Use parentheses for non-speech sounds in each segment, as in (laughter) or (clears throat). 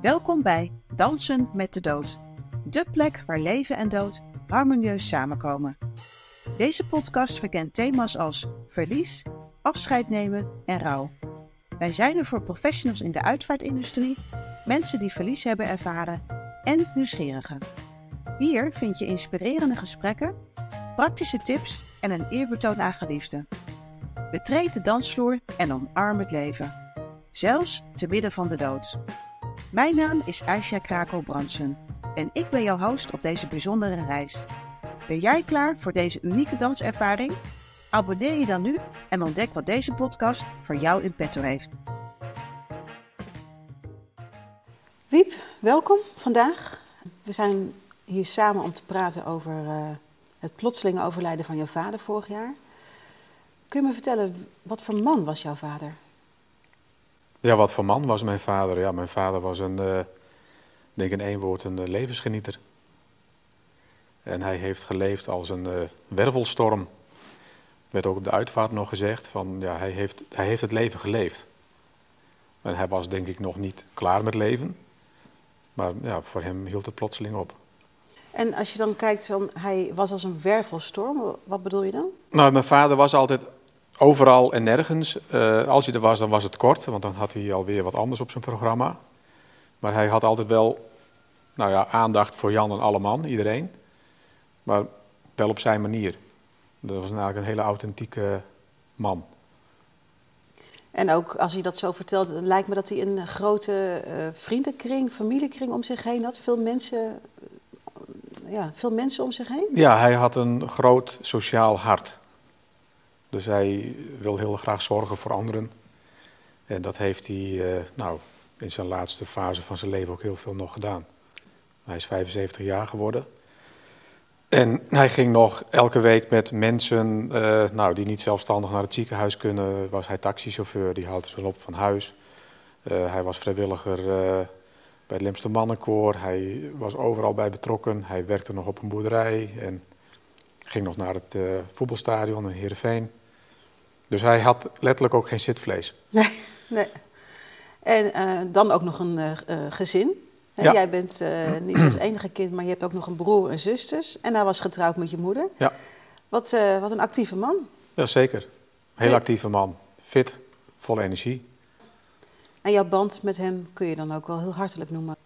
Welkom bij Dansen met de Dood, de plek waar leven en dood harmonieus samenkomen. Deze podcast verkent thema's als verlies, afscheid nemen en rouw. Wij zijn er voor professionals in de uitvaartindustrie, mensen die verlies hebben ervaren en nieuwsgierigen. Hier vind je inspirerende gesprekken, praktische tips en een eerbetoon aan geliefden. Betreed de dansvloer en omarm het leven. Zelfs te midden van de dood. Mijn naam is Aisha Krakel-Bransen en ik ben jouw host op deze bijzondere reis. Ben jij klaar voor deze unieke danservaring? Abonneer je dan nu en ontdek wat deze podcast voor jou in petto heeft. Wiep, welkom vandaag. We zijn hier samen om te praten over uh, het plotselinge overlijden van jouw vader vorig jaar. Kun je me vertellen, wat voor man was jouw vader? Ja, wat voor man was mijn vader? Ja, mijn vader was een, uh, denk in één woord, een uh, levensgenieter. En hij heeft geleefd als een uh, wervelstorm. Werd ook op de uitvaart nog gezegd van, ja, hij heeft, hij heeft het leven geleefd. En hij was denk ik nog niet klaar met leven. Maar ja, voor hem hield het plotseling op. En als je dan kijkt, van, hij was als een wervelstorm, wat bedoel je dan? Nou, mijn vader was altijd overal en nergens. Uh, als hij er was, dan was het kort, want dan had hij alweer wat anders op zijn programma. Maar hij had altijd wel nou ja, aandacht voor Jan en alle man, iedereen. Maar wel op zijn manier. Dat was eigenlijk een hele authentieke man. En ook als hij dat zo vertelt, lijkt me dat hij een grote uh, vriendenkring, familiekring om zich heen had. Veel mensen, ja, veel mensen om zich heen. Ja, hij had een groot sociaal hart. Dus hij wil heel graag zorgen voor anderen. En dat heeft hij uh, nou, in zijn laatste fase van zijn leven ook heel veel nog gedaan. Hij is 75 jaar geworden. En hij ging nog elke week met mensen uh, nou, die niet zelfstandig naar het ziekenhuis kunnen. Was hij taxichauffeur, die haalde ze op van huis. Uh, hij was vrijwilliger bij het Limste Mannenkoor. Hij was overal bij betrokken. Hij werkte nog op een boerderij en ging nog naar het voetbalstadion in Heerenveen. Dus hij had letterlijk ook geen zitvlees. Nee, nee. En dan ook nog een gezin. Ja. Jij bent niet als enige kind, maar je hebt ook nog een broer en zusters. En hij was getrouwd met je moeder. Ja. Wat, wat een actieve man. Ja, zeker. Heel actieve man. Fit, vol energie. En jouw band met hem kun je dan ook wel heel hartelijk noemen.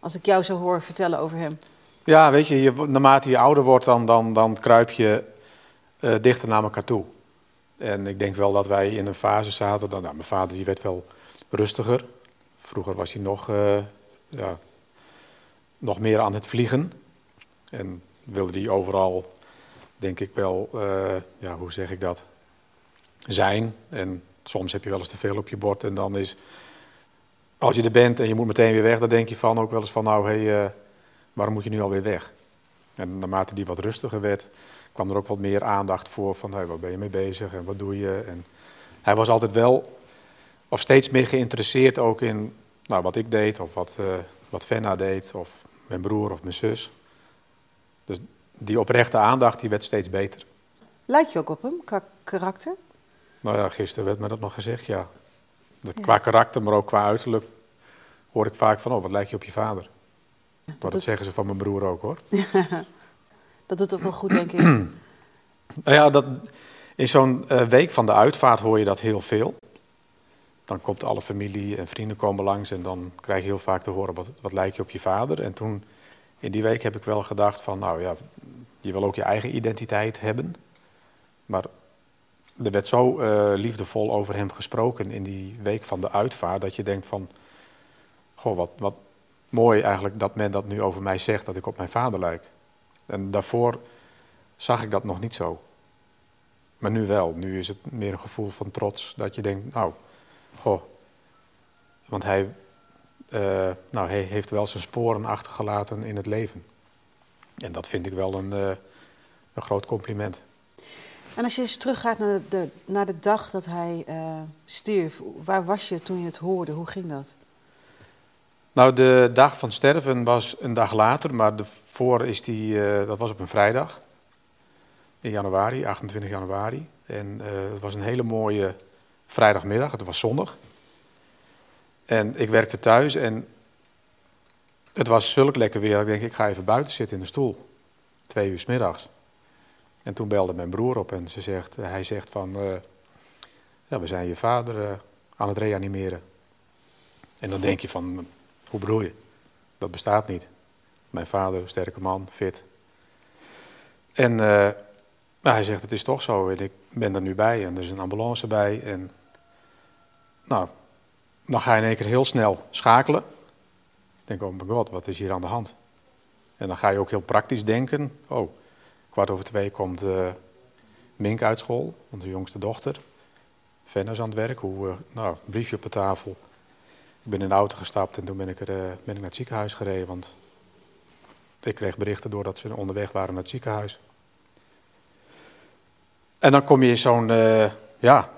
Als ik jou zo hoor vertellen over hem. Ja, weet je, je naarmate je ouder wordt, dan, dan, dan kruip je uh, dichter naar elkaar toe. En ik denk wel dat wij in een fase zaten. Dan, nou, mijn vader die werd wel rustiger. Vroeger was hij nog ja, nog meer aan het vliegen. En wilde die overal, denk ik wel, uh, ja, hoe zeg ik dat, zijn. En soms heb je wel eens te veel op je bord en dan is, als je er bent en je moet meteen weer weg, dan denk je van ook wel eens van, nou hé, hey, uh, waarom moet je nu alweer weg? En naarmate die wat rustiger werd, kwam er ook wat meer aandacht voor van, hey, waar ben je mee bezig en wat doe je? En hij was altijd wel, of steeds meer geïnteresseerd ook in nou, wat ik deed of wat, uh, wat Fenna deed of mijn broer of mijn zus. Dus die oprechte aandacht die werd steeds beter. Lijkt je ook op hem, qua karakter? Nou ja, gisteren werd me dat nog gezegd, ja. Dat ja. Qua karakter, maar ook qua uiterlijk, hoor ik vaak van, oh, wat lijkt je op je vader? Ja, dat, maar dat zeggen ze van mijn broer ook, hoor. (laughs) dat doet ook wel goed, denk ik. (clears throat) nou ja, dat, in zo'n uh, week van de uitvaart hoor je dat heel veel. Dan komt alle familie en vrienden komen langs en dan krijg je heel vaak te horen wat, lijkt je op je vader. En toen, in die week heb ik wel gedacht van, nou ja, je wil ook je eigen identiteit hebben. Maar er werd zo uh, liefdevol over hem gesproken in die week van de uitvaart, dat je denkt van, goh, wat, wat mooi eigenlijk dat men dat nu over mij zegt, dat ik op mijn vader lijk. En daarvoor zag ik dat nog niet zo. Maar nu wel. Nu is het meer een gevoel van trots, dat je denkt, nou, Goh. Want hij, uh, nou, hij heeft wel zijn sporen achtergelaten in het leven. En dat vind ik wel een, uh, een groot compliment. En als je eens teruggaat naar de, naar de dag dat hij uh, stierf, waar was je toen je het hoorde? Hoe ging dat? Nou, de dag van sterven was een dag later, maar voor is die, dat was op een vrijdag. In januari, 28 januari. En het was een hele mooie vrijdagmiddag, het was zondag. En ik werkte thuis en het was zulk lekker weer. Ik denk, ik ga even buiten zitten in de stoel. Twee uur s middags. En toen belde mijn broer op en ze zegt, hij zegt van, uh, ja, we zijn je vader uh, aan het reanimeren. En dan denk je van, hoe je? Dat bestaat niet. Mijn vader, sterke man, fit. En uh, nou, hij zegt, het is toch zo. Ik ben er nu bij en er is een ambulance bij. En nou, dan ga je in één keer heel snel schakelen. Ik denk, oh mijn god, wat is hier aan de hand? En dan ga je ook heel praktisch denken. Oh, kwart over twee komt uh, Mink uit school, onze jongste dochter. Venus aan het werk. Hoe, uh, nou, briefje op de tafel. Ik ben in de auto gestapt en toen ben ik, er, uh, ben ik naar het ziekenhuis gereden. Want ik kreeg berichten doordat ze onderweg waren naar het ziekenhuis. En dan kom je in zo'n, ja,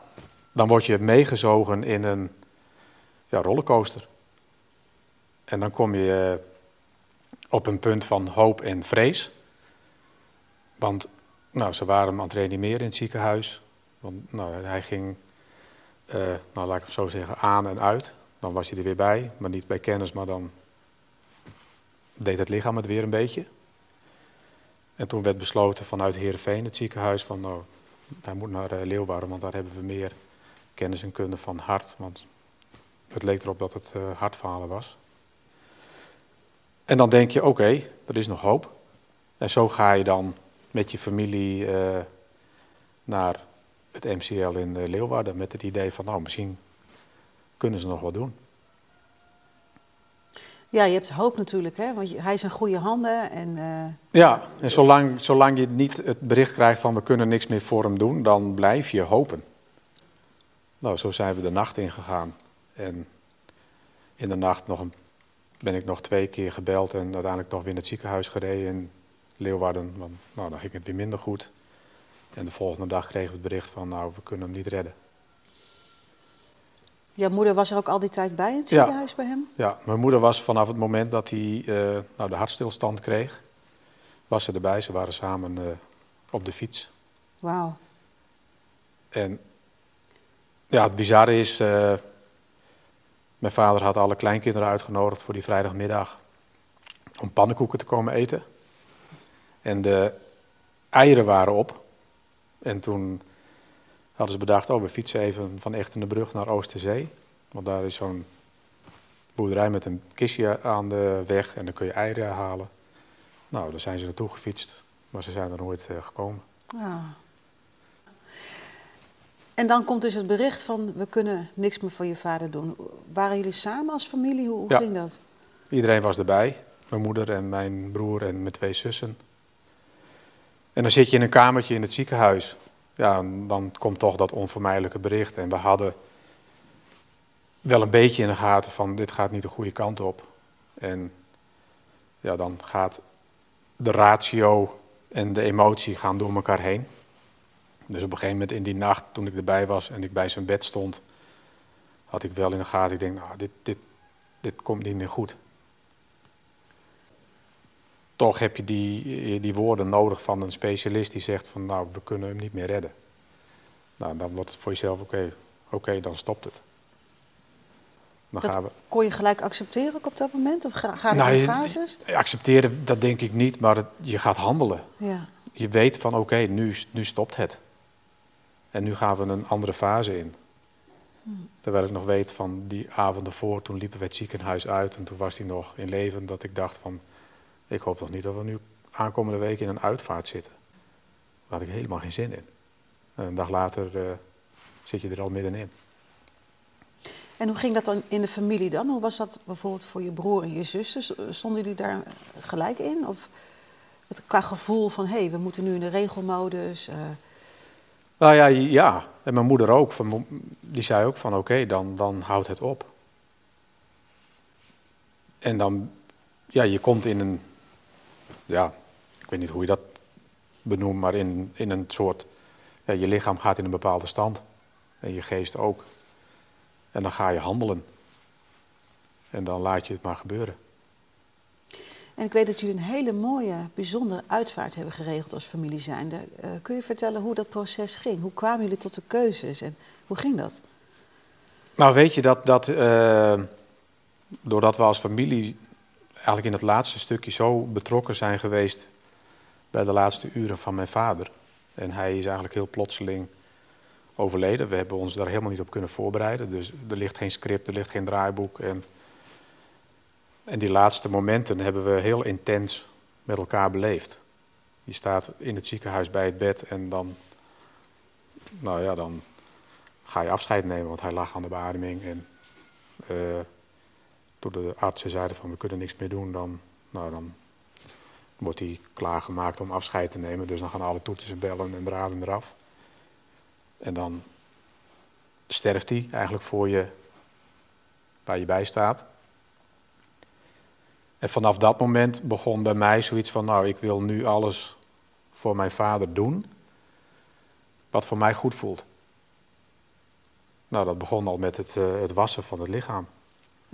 dan word je meegezogen in een ja, rollercoaster. En dan kom je op een punt van hoop en vrees. Want nou, ze waren hem aan het reanimeren in het ziekenhuis. Want nou, hij ging, nou, laat ik het zo zeggen, aan en uit. Dan was hij er weer bij, maar niet bij kennis, maar dan deed het lichaam het weer een beetje. En toen werd besloten vanuit Heerenveen, het ziekenhuis, van nou, hij moet naar uh, Leeuwarden, want daar hebben we meer kennis en kunde van hart. Want het leek erop dat het uh, hartfalen was. En dan denk je, oké, er is nog hoop. En zo ga je dan met je familie uh, naar het MCL in Leeuwarden met het idee van, nou, misschien kunnen ze nog wat doen. Ja, je hebt hoop natuurlijk, hè? want hij is in goede handen. En, uh... Ja, en zolang, zolang je niet het bericht krijgt van we kunnen niks meer voor hem doen, dan blijf je hopen. Nou, zo zijn we de nacht ingegaan. En in de nacht nog een, ben ik nog twee keer gebeld en uiteindelijk nog weer in het ziekenhuis gereden in Leeuwarden. Want nou, dan ging het weer minder goed. En de volgende dag kregen we het bericht van nou, we kunnen hem niet redden. Jouw moeder was er ook al die tijd bij in het ziekenhuis bij hem? Ja, mijn moeder was vanaf het moment dat hij uh, nou, de hartstilstand kreeg, was ze erbij. Ze waren samen uh, op de fiets. Wauw. En ja, het bizarre is, uh, mijn vader had alle kleinkinderen uitgenodigd voor die vrijdagmiddag om pannenkoeken te komen eten. En de eieren waren op. En toen hadden ze bedacht, oh we fietsen even van Brug naar Oosterzee. Want daar is zo'n boerderij met een kistje aan de weg en dan kun je eieren halen. Nou, daar zijn ze naartoe gefietst, maar ze zijn er nooit uh, gekomen. Ja. En dan komt dus het bericht van, we kunnen niks meer voor je vader doen. Waren jullie samen als familie? Hoe, hoe ja. ging dat? Iedereen was erbij. Mijn moeder en mijn broer en mijn twee zussen. En dan zit je in een kamertje in het ziekenhuis. Ja, dan komt toch dat onvermijdelijke bericht. En we hadden wel een beetje in de gaten van, dit gaat niet de goede kant op. En ja, dan gaat de ratio en de emotie gaan door elkaar heen. Dus op een gegeven moment in die nacht, toen ik erbij was en ik bij zijn bed stond, had ik wel in de gaten. Ik denk, nou, dit, dit, dit komt niet meer goed. Toch heb je die, die woorden nodig van een specialist die zegt van, nou, we kunnen hem niet meer redden. Nou, dan wordt het voor jezelf, oké, oké, dan stopt het. Dan dat gaan we... kon je gelijk accepteren ook op dat moment? Of er nou, fases? Accepteren, dat denk ik niet, maar het, je gaat handelen. Ja. Je weet van, oké, nu, nu stopt het. En nu gaan we een andere fase in. Terwijl ik nog weet van die avond ervoor, toen liepen we het ziekenhuis uit en toen was hij nog in leven, dat ik dacht van, ik hoop toch niet dat we nu aankomende week in een uitvaart zitten. Daar had ik helemaal geen zin in. En een dag later uh, zit je er al middenin. En hoe ging dat dan in de familie dan? Hoe was dat bijvoorbeeld voor je broer en je zussen? Stonden jullie daar gelijk in? Of het, qua gevoel van, hé, hey, we moeten nu in de regelmodus... Uh, nou ja, ja. En mijn moeder ook. Van, die zei ook van oké, okay, dan, dan houdt het op. En dan, ja, je komt in een, ja, ik weet niet hoe je dat benoemt, maar in, in een soort, ja, je lichaam gaat in een bepaalde stand. En je geest ook. En dan ga je handelen. En dan laat je het maar gebeuren. En ik weet dat jullie een hele mooie, bijzondere uitvaart hebben geregeld als familie zijnde. Uh, kun je vertellen hoe dat proces ging? Hoe kwamen jullie tot de keuzes en hoe ging dat? Nou, weet je dat, dat uh, doordat we als familie eigenlijk in het laatste stukje zo betrokken zijn geweest bij de laatste uren van mijn vader. En hij is eigenlijk heel plotseling overleden. We hebben ons daar helemaal niet op kunnen voorbereiden. Dus er ligt geen script, er ligt geen draaiboek. En, en die laatste momenten hebben we heel intens met elkaar beleefd. Je staat in het ziekenhuis bij het bed en dan, nou ja, dan ga je afscheid nemen, want hij lag aan de beademing. En uh, toen de artsen zeiden van we kunnen niks meer doen, dan, nou, dan wordt hij klaargemaakt om afscheid te nemen. Dus dan gaan alle toetsen en bellen en draden eraf. En dan sterft hij eigenlijk voor je, waar je bij staat. En vanaf dat moment begon bij mij zoiets van, nou, ik wil nu alles voor mijn vader doen, wat voor mij goed voelt. Nou, dat begon al met het, uh, het wassen van het lichaam.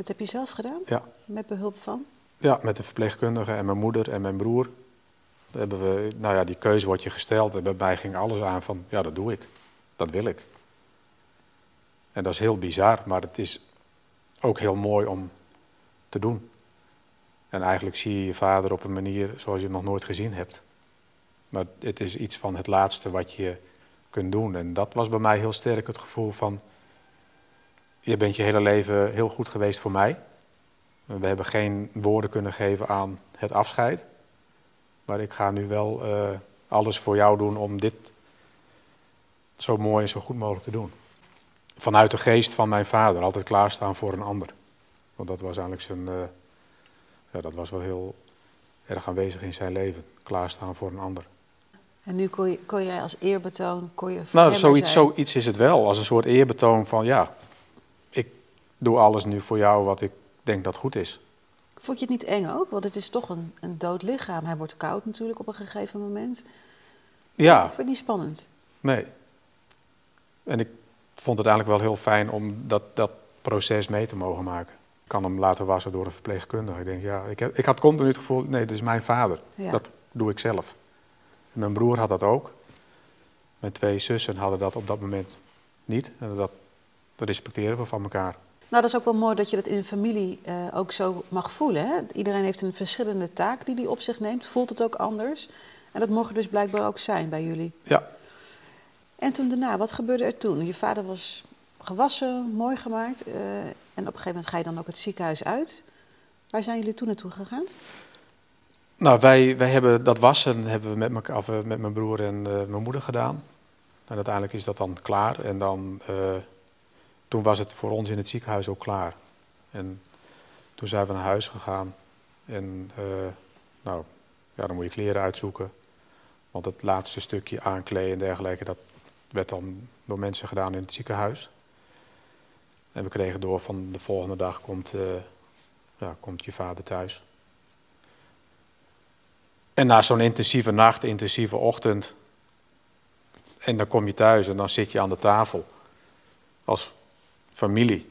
Dat heb je zelf gedaan? Ja. Met behulp van? Ja, met de verpleegkundige en mijn moeder en mijn broer. Daar hebben we, nou ja, die keuze wordt je gesteld en bij mij ging alles aan van, ja, dat doe ik. Dat wil ik. En dat is heel bizar, maar het is ook heel mooi om te doen. En eigenlijk zie je je vader op een manier zoals je hem nog nooit gezien hebt. Maar het is iets van het laatste wat je kunt doen. En dat was bij mij heel sterk het gevoel van, je bent je hele leven heel goed geweest voor mij. We hebben geen woorden kunnen geven aan het afscheid. Maar ik ga nu wel uh, alles voor jou doen om dit zo mooi en zo goed mogelijk te doen. Vanuit de geest van mijn vader, altijd klaarstaan voor een ander. Want dat was eigenlijk zijn, uh, ja, dat was wel heel erg aanwezig in zijn leven. Klaarstaan voor een ander. En nu kon, je, kon jij als eerbetoon, kon je Nou, zoiets, zoiets is het wel. Als een soort eerbetoon van, ja, doe alles nu voor jou wat ik denk dat goed is. Vond je het niet eng ook? Want het is toch een, een dood lichaam. Hij wordt koud natuurlijk op een gegeven moment. Ja. Vond je niet spannend? Nee. En ik vond het eigenlijk wel heel fijn om dat, dat proces mee te mogen maken. Ik kan hem laten wassen door een verpleegkundige. Ik denk, ja, ik, heb, ik had continu het gevoel, nee, dit is mijn vader. Ja. Dat doe ik zelf. En mijn broer had dat ook. Mijn twee zussen hadden dat op dat moment niet. En dat, dat respecteren we van elkaar. Nou, dat is ook wel mooi dat je dat in een familie uh, ook zo mag voelen. Hè? Iedereen heeft een verschillende taak die hij op zich neemt, voelt het ook anders. En dat mocht dus blijkbaar ook zijn bij jullie. Ja. En toen daarna, wat gebeurde er toen? Je vader was gewassen, mooi gemaakt. Uh, en op een gegeven moment ga je dan ook het ziekenhuis uit. Waar zijn jullie toen naartoe gegaan? Nou, wij, wij hebben dat wassen hebben we met, of, met mijn broer en uh, mijn moeder gedaan. En uiteindelijk is dat dan klaar. En dan toen was het voor ons in het ziekenhuis ook klaar. En toen zijn we naar huis gegaan. En uh, nou, ja, dan moet je kleren uitzoeken. Want het laatste stukje aankleden en dergelijke, dat werd dan door mensen gedaan in het ziekenhuis. En we kregen door van de volgende dag komt, uh, ja, komt je vader thuis. En na zo'n intensieve nacht, intensieve ochtend. En dan kom je thuis en dan zit je aan de tafel. Als familie.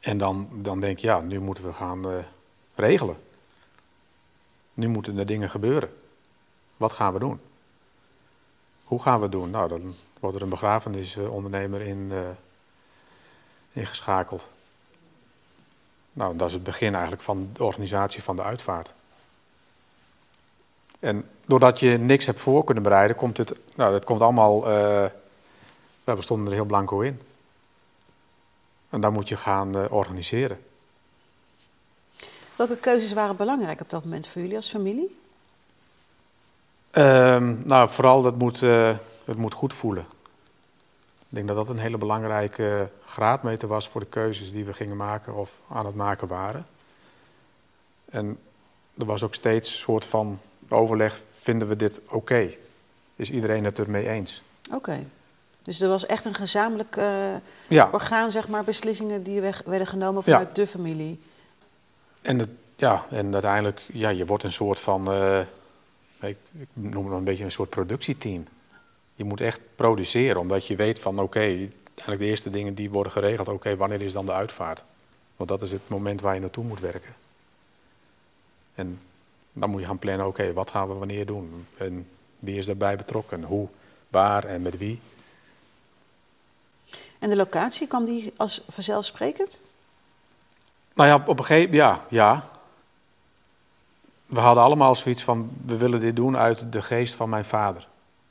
En dan, dan denk je, ja, nu moeten we gaan uh, regelen. Nu moeten er dingen gebeuren. Wat gaan we doen? Hoe gaan we het doen? Nou, dan wordt er een begrafenisondernemer in, uh, ingeschakeld. Nou, dat is het begin eigenlijk van de organisatie van de uitvaart. En doordat je niks hebt voor kunnen bereiden, komt het, nou, het komt allemaal, uh, we stonden er heel blanco in. En dan moet je gaan uh, organiseren. Welke keuzes waren belangrijk op dat moment voor jullie als familie? Um, nou, vooral dat moet, uh, het moet goed voelen. Ik denk dat dat een hele belangrijke graadmeter was voor de keuzes die we gingen maken of aan het maken waren. En er was ook steeds een soort van overleg, vinden we dit oké? Okay? Is iedereen het ermee eens? Oké. Okay. Dus er was echt een gezamenlijk uh, ja. orgaan, zeg maar, beslissingen die werden genomen vanuit ja. de familie. En, het, ja, en uiteindelijk, ja, je wordt een soort van, uh, ik, ik, noem het een beetje een soort productieteam. Je moet echt produceren, omdat je weet van, oké, okay, eigenlijk de eerste dingen die worden geregeld, oké, okay, wanneer is dan de uitvaart? Want dat is het moment waar je naartoe moet werken. En dan moet je gaan plannen, oké, wat gaan we wanneer doen? En wie is daarbij betrokken? Hoe, waar en met wie? En de locatie, kwam die als vanzelfsprekend? Nou ja, op een gegeven ja, ja. we hadden allemaal zoiets van, we willen dit doen uit de geest van mijn vader.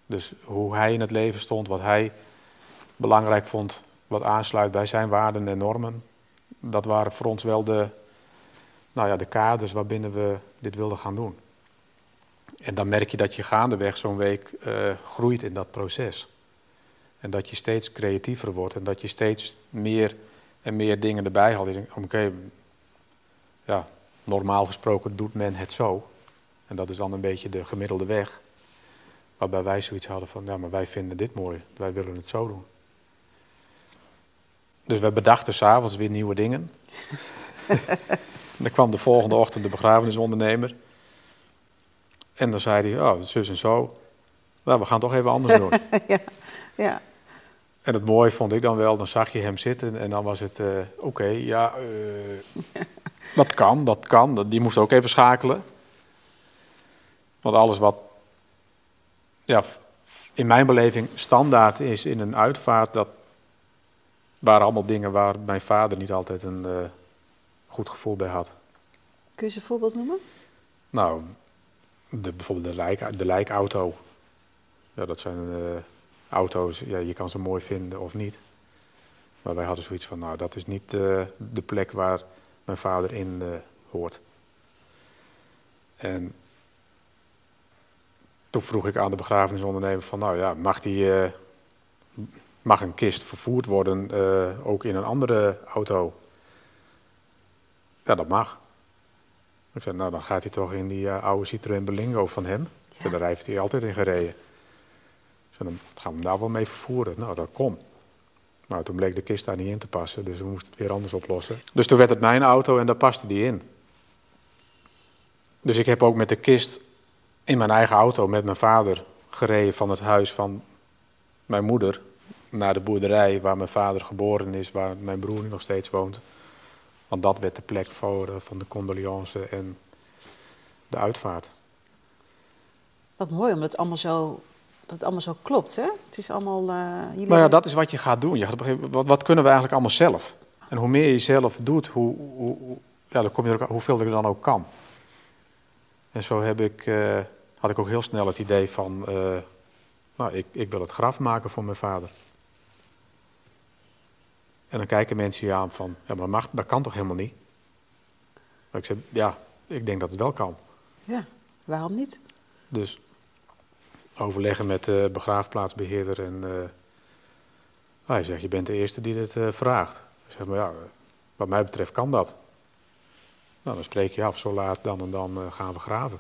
Dus hoe hij in het leven stond, wat hij belangrijk vond, wat aansluit bij zijn waarden en normen. Dat waren voor ons wel de, nou ja, de kaders waarbinnen we dit wilden gaan doen. En dan merk je dat je gaandeweg zo'n week uh, groeit in dat proces. En dat je steeds creatiever wordt en dat je steeds meer en meer dingen erbij haalt. Oké, ja, normaal gesproken doet men het zo. En dat is dan een beetje de gemiddelde weg. Waarbij wij zoiets hadden van, ja, maar wij vinden dit mooi, wij willen het zo doen. Dus we bedachten s'avonds weer nieuwe dingen. en (laughs) dan kwam de volgende ochtend de begrafenisondernemer. En dan zei hij, oh, zus en zo. Nou, we gaan toch even anders (laughs) doen. ja, ja. En het mooie vond ik dan wel, dan zag je hem zitten en dan was het, uh, oké, ja, uh, dat kan, dat kan. Die moest ook even schakelen. Want alles wat ja, in mijn beleving standaard is in een uitvaart, dat waren allemaal dingen waar mijn vader niet altijd een uh, goed gevoel bij had. Kun je ze een voorbeeld noemen? Nou, de, bijvoorbeeld de, lijk, de lijkauto. Ja, dat zijn auto's, ja, je kan ze mooi vinden of niet. Maar wij hadden zoiets van, nou, dat is niet uh, de plek waar mijn vader in hoort. En toen vroeg ik aan de begrafenisondernemer van, nou ja, mag, die, uh, mag een kist vervoerd worden ook in een andere auto? Ja, dat mag. Ik zei, nou dan gaat hij toch in die oude Citroën Berlingo van hem. Ja. Daar heeft hij altijd in gereden. Dan gaan we hem daar wel mee vervoeren. Nou, dat kon. Maar toen bleek de kist daar niet in te passen, dus we moesten het weer anders oplossen. Dus toen werd het mijn auto en daar paste die in. Dus ik heb ook met de kist in mijn eigen auto met mijn vader gereden van het huis van mijn moeder naar de boerderij waar mijn vader geboren is, waar mijn broer nog steeds woont. Want dat werd de plek voor, eh, van de condoleance en de uitvaart. Wat mooi, omdat het allemaal zo, dat het allemaal zo klopt, hè? Het is allemaal... Uh, nou ja, dat is wat je gaat doen. Je gaat wat, wat, kunnen we eigenlijk allemaal zelf? En hoe meer je zelf doet, hoe, hoe, ja, dan kom je er, hoeveel er dan ook kan. En zo heb ik... Uh, had ik ook heel snel het idee van, uh, nou, ik, ik wil het graf maken voor mijn vader. En dan kijken mensen je aan van, ja, maar dat, mag, dat kan toch helemaal niet? Maar ik zeg, ja, ik denk dat het wel kan. Ja, waarom niet? Dus overleggen met de begraafplaatsbeheerder en uh, hij zegt, je bent de eerste die dit uh, vraagt. Ik zeg, maar ja, wat mij betreft kan dat. Nou, dan spreek je af, zo laat dan en dan uh, gaan we graven.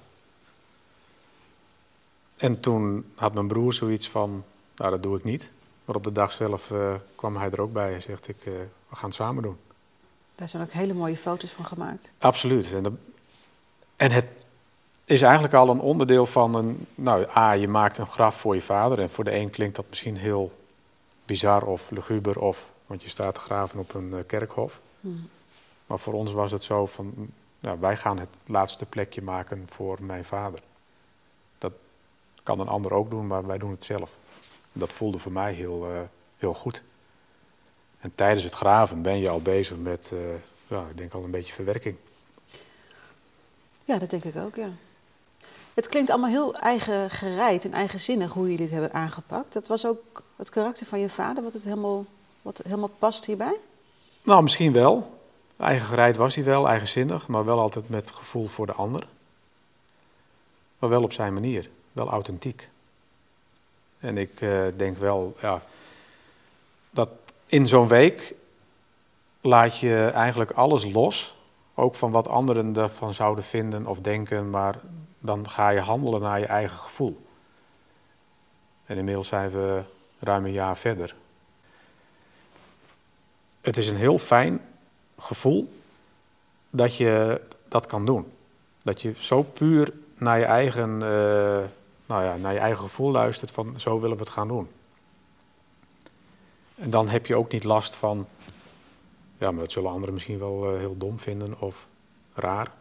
En toen had mijn broer zoiets van, nou dat doe ik niet. Maar op de dag zelf kwam hij er ook bij en zegt, ik, we gaan het samen doen. Daar zijn ook hele mooie foto's van gemaakt. Absoluut. En, de, en het is eigenlijk al een onderdeel van een, nou A, je maakt een graf voor je vader. En voor de een klinkt dat misschien heel bizar of luguber of, want je staat te graven op een uh, kerkhof. Hmm. Maar voor ons was het zo van, nou, wij gaan het laatste plekje maken voor mijn vader kan een ander ook doen, maar wij doen het zelf. En dat voelde voor mij heel, uh, heel goed. En tijdens het graven ben je al bezig met, uh, ja, ik denk al een beetje verwerking. Ja, dat denk ik ook, ja. Het klinkt allemaal heel eigen gereid en eigenzinnig hoe jullie dit hebben aangepakt. Dat was ook het karakter van je vader, wat, het helemaal, wat helemaal past hierbij? Nou, misschien wel. Eigen gereid was hij wel, eigenzinnig, maar wel altijd met gevoel voor de ander. Maar wel op zijn manier wel authentiek. En ik uh, denk wel, ja, dat in zo'n week laat je eigenlijk alles los. Ook van wat anderen ervan zouden vinden of denken, maar dan ga je handelen naar je eigen gevoel. En inmiddels zijn we ruim een jaar verder. Het is een heel fijn gevoel dat je dat kan doen. Dat je zo puur naar je eigen uh, nou ja, naar je eigen gevoel luistert van zo willen we het gaan doen. En dan heb je ook niet last van, ja, maar dat zullen anderen misschien wel uh, heel dom vinden of raar.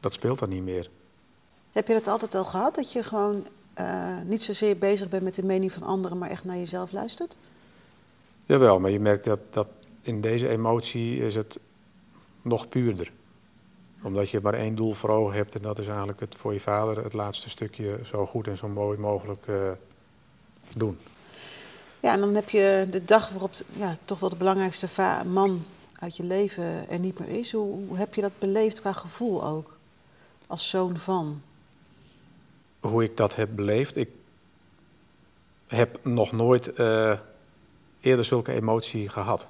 Dat speelt dan niet meer. Heb je dat altijd al gehad, dat je gewoon uh, niet zozeer bezig bent met de mening van anderen, maar echt naar jezelf luistert? Jawel, maar je merkt dat, dat in deze emotie is het nog puurder. Omdat je maar één doel voor ogen hebt en dat is eigenlijk het voor je vader het laatste stukje zo goed en zo mooi mogelijk uh, doen. Ja, en dan heb je de dag waarop ja, toch wel de belangrijkste man uit je leven er niet meer is. Hoe, hoe heb je dat beleefd qua gevoel ook? Als zoon van? Hoe ik dat heb beleefd? Ik heb nog nooit uh, eerder zulke emotie gehad.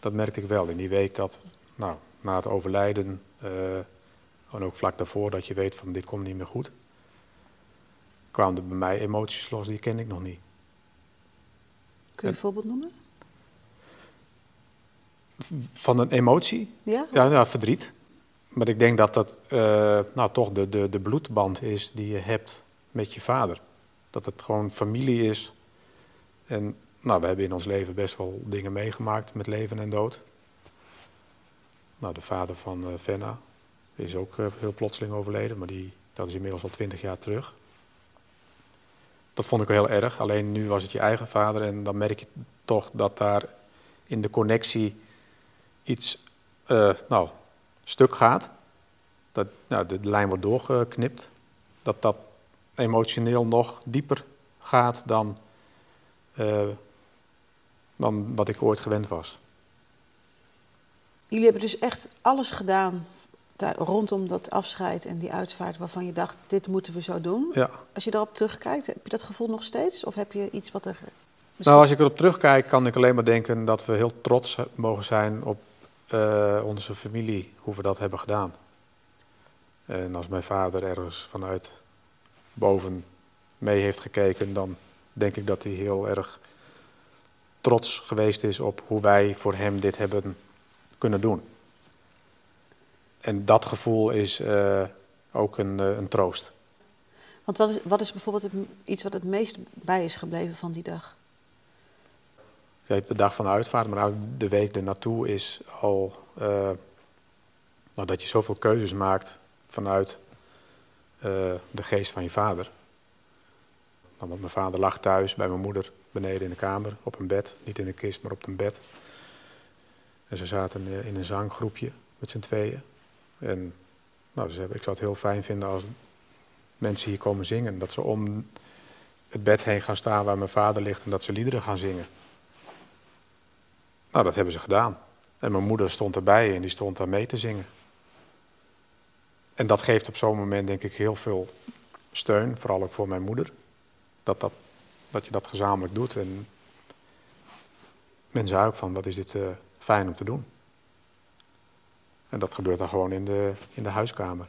Dat merkte ik wel in die week dat, nou, na het overlijden, uh, en ook vlak daarvoor dat je weet van dit komt niet meer goed, kwamen er bij mij emoties los die kende ik nog niet. Kun je een voorbeeld noemen? Van een emotie? Ja? Ja, ja verdriet. Maar ik denk dat dat uh, nou, toch de, de, de bloedband is die je hebt met je vader. Dat het gewoon familie is. En nou, we hebben in ons leven best wel dingen meegemaakt met leven en dood. Nou, de vader van uh, Venna is ook uh, heel plotseling overleden, maar die, dat is inmiddels al twintig jaar terug. Dat vond ik wel heel erg. Alleen nu was het je eigen vader en dan merk je toch dat daar in de connectie iets uh, nou, stuk gaat. Dat nou, de lijn wordt doorgeknipt. Dat dat emotioneel nog dieper gaat dan, uh, dan wat ik ooit gewend was. Jullie hebben dus echt alles gedaan daar, rondom dat afscheid en die uitvaart waarvan je dacht, dit moeten we zo doen. Ja. Als je daarop terugkijkt, heb je dat gevoel nog steeds? Of heb je iets wat er... Nou, als ik erop terugkijk, kan ik alleen maar denken dat we heel trots mogen zijn op uh, onze familie, hoe we dat hebben gedaan. En als mijn vader ergens vanuit boven mee heeft gekeken, dan denk ik dat hij heel erg trots geweest is op hoe wij voor hem dit hebben kunnen doen. En dat gevoel is uh, ook een, uh, een, troost. Want wat is, wat is bijvoorbeeld het, iets wat het meest bij is gebleven van die dag? Je hebt de dag van de uitvaart, maar de week ernaartoe is al uh, nou, dat je zoveel keuzes maakt vanuit de geest van je vader. Nou, want mijn vader lag thuis bij mijn moeder beneden in de kamer op een bed, niet in een kist, maar op een bed. En ze zaten in een zanggroepje met z'n tweeën. En nou, dus ik zou het heel fijn vinden als mensen hier komen zingen. Dat ze om het bed heen gaan staan waar mijn vader ligt en dat ze liederen gaan zingen. Nou, dat hebben ze gedaan. En mijn moeder stond erbij en die stond daar mee te zingen. En dat geeft op zo'n moment denk ik heel veel steun, vooral ook voor mijn moeder. Dat, dat, dat je dat gezamenlijk doet. En mensen ook van, wat is dit uh, fijn om te doen. En dat gebeurt dan gewoon in de, in de huiskamer.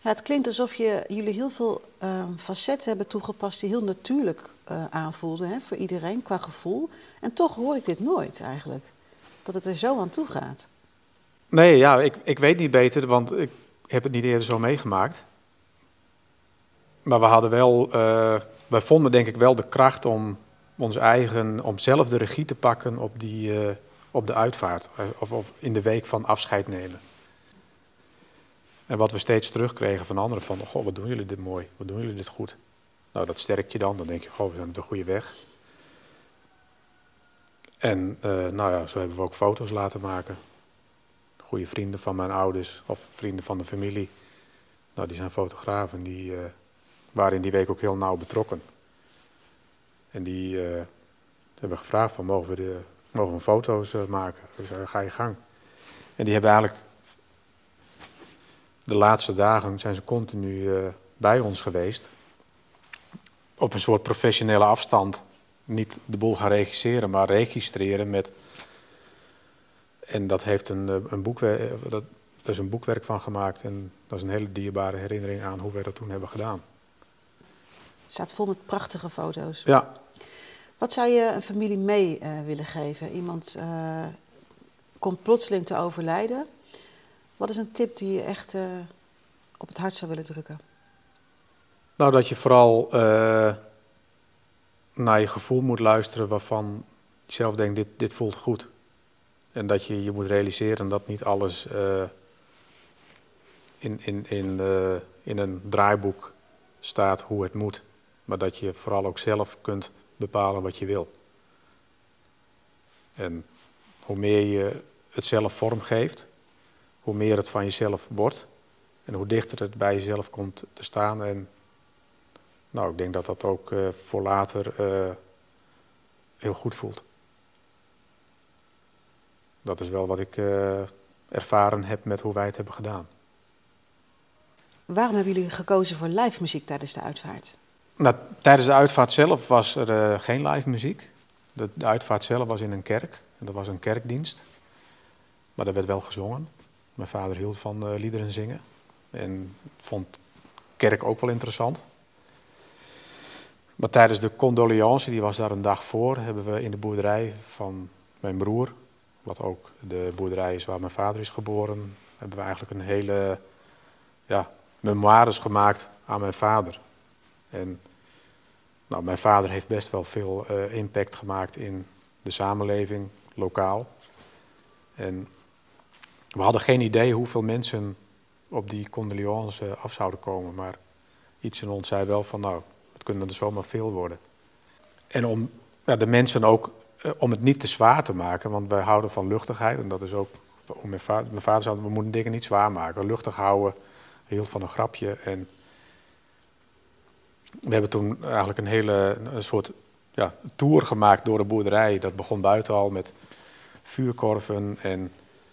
Ja, het klinkt alsof je, jullie heel veel uh, facetten hebben toegepast die heel natuurlijk uh, aanvoelden hè, voor iedereen qua gevoel. En toch hoor ik dit nooit eigenlijk, dat het er zo aan toe gaat. Nee, ja, ik, ik weet niet beter, want ik heb het niet eerder zo meegemaakt. Maar we hadden wel, uh, wij vonden denk ik wel de kracht om ons eigen, om zelf de regie te pakken op die, uh, op de uitvaart eh, of, of, in de week van afscheid nemen. En wat we steeds terugkregen van anderen van, goh, wat doen jullie dit mooi, wat doen jullie dit goed. Nou, dat sterkt je dan, dan denk je, goh, we zijn op de goede weg. En uh, nou ja, zo hebben we ook foto's laten maken. Goede vrienden van mijn ouders of vrienden van de familie. Nou, die zijn fotografen, die uh, waren in die week ook heel nauw betrokken. En die uh, hebben gevraagd van, mogen we de mogen we foto's uh, maken. Dus uh, ga je gang. En die hebben eigenlijk de laatste dagen zijn ze continu uh, bij ons geweest. Op een soort professionele afstand. Niet de boel gaan regisseren, maar registreren met. En dat heeft een, een boekwerk. Dat, er is een boekwerk van gemaakt. En dat is een hele dierbare herinnering aan hoe wij dat toen hebben gedaan. Het staat vol met prachtige foto's. Ja, wat zou je een familie mee uh, willen geven? Iemand uh, komt plotseling te overlijden. Wat is een tip die je echt uh, op het hart zou willen drukken? Nou, dat je vooral naar je gevoel moet luisteren waarvan je zelf denkt, dit, dit voelt goed. En dat je je moet realiseren dat niet alles in, in, in, in een draaiboek staat hoe het moet. Maar dat je vooral ook zelf kunt bepalen wat je wil. En hoe meer je het zelf vormgeeft, hoe meer het van jezelf wordt en hoe dichter het bij jezelf komt te staan. En nou, ik denk dat dat ook uh, voor later uh, heel goed voelt. Dat is wel wat ik uh, ervaren heb met hoe wij het hebben gedaan. Waarom hebben jullie gekozen voor live muziek tijdens de uitvaart? Nou, tijdens de uitvaart zelf was er geen live muziek. De, de, uitvaart zelf was in een kerk. En dat was een kerkdienst. Maar er werd wel gezongen. Mijn vader hield van liederen zingen. En vond kerk ook wel interessant. Maar tijdens de condoleance, die was daar een dag voor, hebben we in de boerderij van mijn broer, wat ook de boerderij is waar mijn vader is geboren, hebben we eigenlijk een hele ja, memoires gemaakt aan mijn vader. En nou, mijn vader heeft best wel veel uh, impact gemaakt in de samenleving, lokaal. En we hadden geen idee hoeveel mensen op die condoleance af zouden komen, maar iets in ons zei wel van nou, kunnen er zomaar veel worden. En om ja, de mensen ook, eh, om het niet te zwaar te maken, want wij houden van luchtigheid. En dat is ook, mijn vader, mijn vader zei, we moeten dingen niet zwaar maken. Luchtig houden, hield van een grapje. En we hebben toen eigenlijk een hele soort ja, tour gemaakt door de boerderij. Dat begon buiten al met vuurkorven en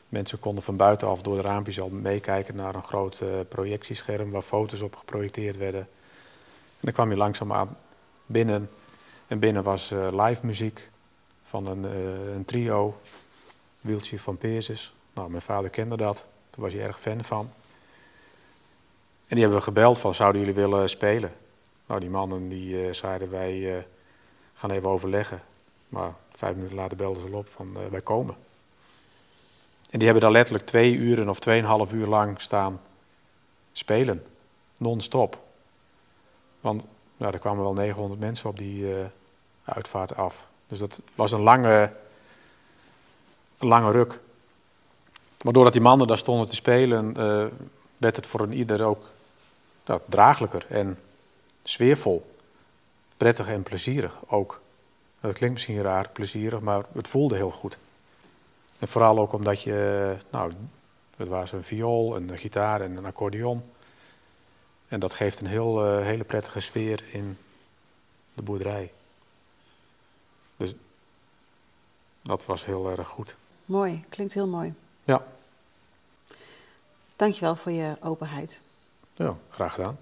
mensen konden van buitenaf door de raampjes al meekijken naar een groot uh, projectiescherm waar foto's op geprojecteerd werden. En dan kwam je langzaamaan binnen. En binnen was uh, live muziek van een, uh, een trio, Wieltje van Peerses. Nou, mijn vader kende dat, daar was hij erg fan van. En die hebben we gebeld van, zouden jullie willen spelen? Nou, die mannen die uh, zeiden, wij gaan even overleggen. Maar vijf minuten later belden ze op van, wij komen. En die hebben daar letterlijk twee uren of tweeënhalf uur lang staan spelen, non-stop. Want nou, er kwamen wel 900 mensen op die uh, uitvaart af. Dus dat was een lange, lange ruk. Maar doordat die mannen daar stonden te spelen, werd het voor een ieder ook nou, draaglijker en sfeervol. Prettig en plezierig ook. Dat klinkt misschien raar, plezierig, maar het voelde heel goed. En vooral ook omdat je, nou, het was een viool, een gitaar en een accordeon. En dat geeft een heel, uh, hele prettige sfeer in de boerderij. Dus dat was heel erg goed. Mooi, klinkt heel mooi. Ja. Dankjewel voor je openheid. Ja, graag gedaan.